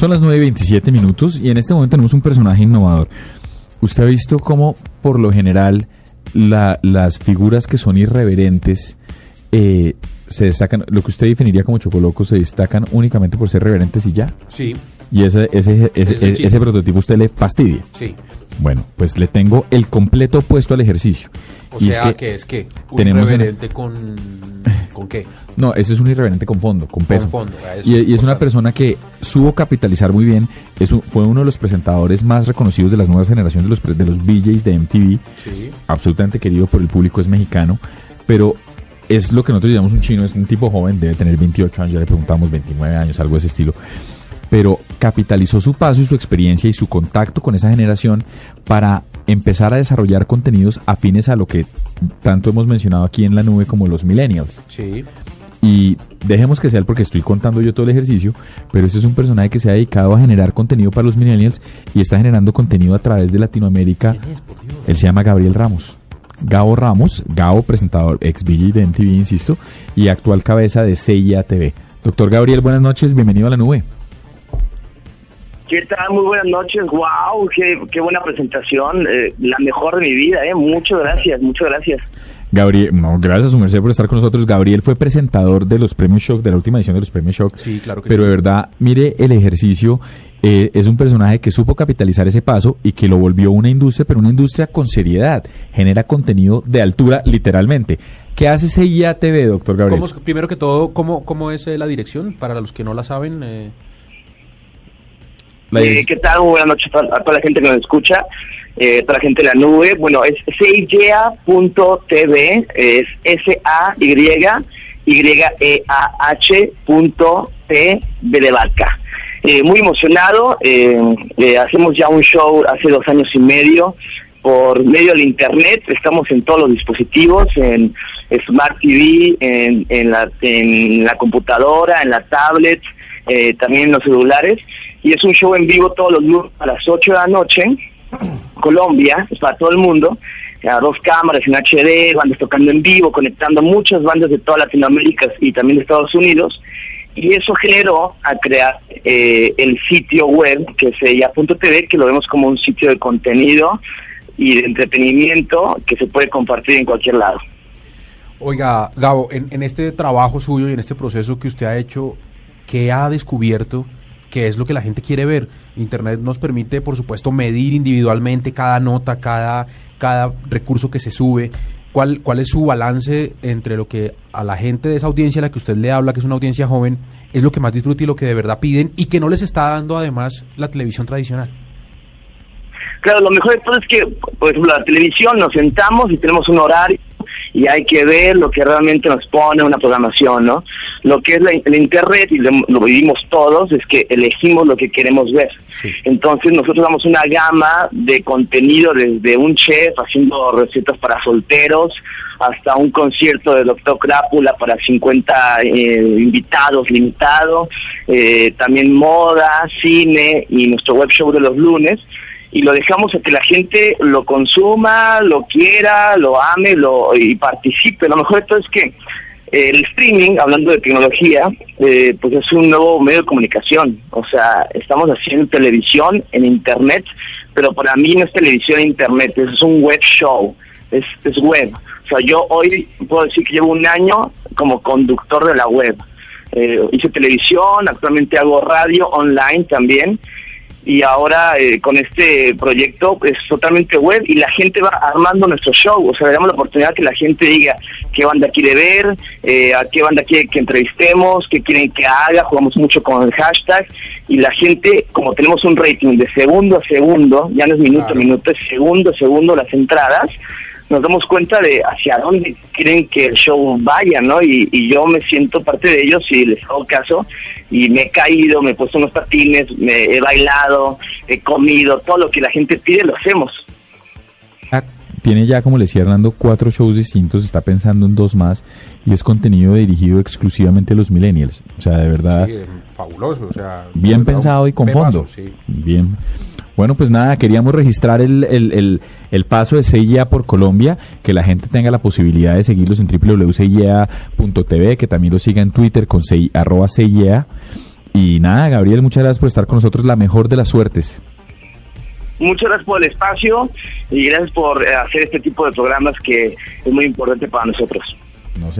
Son las 9 y 27 minutos y en este momento tenemos un personaje innovador. Usted ha visto cómo, por lo general, la- las figuras que son irreverentes eh, se destacan, lo que usted definiría como chocoloco, se destacan únicamente por ser reverentes y ya. Sí, Y ese, ese, ese, Ese ese, prototipo usted le fastidia. sí. Bueno, pues le tengo el completo opuesto al ejercicio. O y sea, es que, que es que un tenemos una- reverente con con qué? No, ese es un irreverente con fondo, con peso. fondo, a eso y, es y es una persona que supo capitalizar muy bien. Es un- fue uno de los presentadores más reconocidos de las nuevas generaciones de los, de los VJs de MTV. Sí. Absolutamente querido por el público, es mexicano. Pero es lo que nosotros llamamos un chino. Es un tipo joven, debe tener 28 años. Ya le preguntamos 29 años, algo de ese estilo. Pero capitalizó su paso y su experiencia y su contacto con esa generación para empezar a desarrollar contenidos afines a lo que tanto hemos mencionado aquí en la nube como los millennials. Sí. Y dejemos que sea él porque estoy contando yo todo el ejercicio, pero este es un personaje que se ha dedicado a generar contenido para los millennials y está generando contenido a través de Latinoamérica. Él se llama Gabriel Ramos. Gabo Ramos, Gabo, presentador ex VJ de MTV, insisto, y actual cabeza de CIA TV. Doctor Gabriel, buenas noches, bienvenido a la nube. ¿Qué tal? Muy buenas noches. ¡Wow! ¡Qué, qué buena presentación! Eh, la mejor de mi vida, ¿eh? Muchas gracias, muchas gracias. Gabriel, no, gracias a su merced por estar con nosotros. Gabriel fue presentador de los Premios Shock, de la última edición de los Premios Shock. Sí, claro que Pero sí. de verdad, mire el ejercicio. eh, es un personaje que supo capitalizar ese paso y que lo volvió una industria, pero una industria con seriedad. Genera contenido de altura, literalmente. ¿Qué hace CIA TV, doctor Gabriel? ¿Cómo es- primero que todo, ¿cómo, cómo es eh, la dirección? Para los que no la saben. eh, La Eh, ¿Qué tal? Buenas noches a, a toda la gente que nos escucha, eh, la gente de la nube. Bueno, es seiyea.tv, es S-A-Y-Y-E-A-H punto T B de vaca. Eh, muy emocionado, eh, eh, hacemos ya un show hace dos años y medio por medio del internet, estamos en todos los dispositivos, en Smart TV, en, en, la, en la computadora, en la tablet, eh, también en los celulares, y es un show en vivo todos los lunes a las 8 de la noche, Colombia, para todo el mundo, a dos cámaras en HD, bandas tocando en vivo, conectando muchas bandas de toda Latinoamérica y también de Estados Unidos, y eso generó a crear eh, el sitio web que es ella.tv, que lo vemos como un sitio de contenido y de entretenimiento que se puede compartir en cualquier lado. Oiga, Gabo, en, en este trabajo suyo y en este proceso que usted ha hecho, ¿qué ha descubierto? ¿Qué es lo que la gente quiere ver? Internet nos permite, por supuesto, medir individualmente cada nota, cada, cada recurso que se sube. ¿Cuál, ¿Cuál es su balance entre lo que a la gente de esa audiencia a la que usted le habla, que es una audiencia joven, es lo que más disfruta y lo que de verdad piden y que no les está dando además la televisión tradicional? Claro, lo mejor de todo es que, por ejemplo, la televisión nos sentamos y tenemos un horario y hay que ver lo que realmente nos pone una programación, ¿no? Lo que es la, Internet, y lo, lo vivimos todos, es que elegimos lo que queremos ver. Sí. Entonces nosotros damos una gama de contenido desde un chef haciendo recetas para solteros hasta un concierto de Doctor Crápula para 50 eh, invitados limitado, eh, también moda, cine y nuestro web show de los lunes y lo dejamos a que la gente lo consuma, lo quiera, lo ame lo, y participe. Lo mejor de todo es que eh, el streaming, hablando de tecnología, eh, pues es un nuevo medio de comunicación. O sea, estamos haciendo televisión en Internet, pero para mí no es televisión en Internet, es un web show, es, es web. O sea, yo hoy puedo decir que llevo un año como conductor de la web. Eh, hice televisión, actualmente hago radio online también y ahora eh, con este proyecto es totalmente web y la gente va armando nuestro show, o sea, le damos la oportunidad que la gente diga qué banda quiere ver, eh, a qué banda quiere que entrevistemos, qué quieren que haga, jugamos mucho con el hashtag y la gente, como tenemos un rating de segundo a segundo, ya no es minuto a Claro. minuto, es segundo a segundo las entradas, nos damos cuenta de hacia dónde quieren que el show vaya, ¿no? Y, y yo me siento parte de ellos y les hago caso y me he caído, me he puesto unos patines, me he bailado, he comido, todo lo que la gente pide lo hacemos. Ah, Tiene ya, como le decía Hernando, cuatro shows distintos, está pensando en dos más y es contenido dirigido exclusivamente a los millennials. O sea, de verdad, Sí, fabuloso. O sea, bien pensado y con fondo. sí. Bien. Bueno, pues nada, queríamos registrar el, el, el, el paso de CIA por Colombia, que la gente tenga la posibilidad de seguirlos en www.cia.tv, que también los siga en Twitter con arroba CIA. Y nada, Gabriel, muchas gracias por estar con nosotros. La mejor de las suertes. Muchas gracias por el espacio y gracias por eh, hacer este tipo de programas que es muy importante para nosotros. No sé.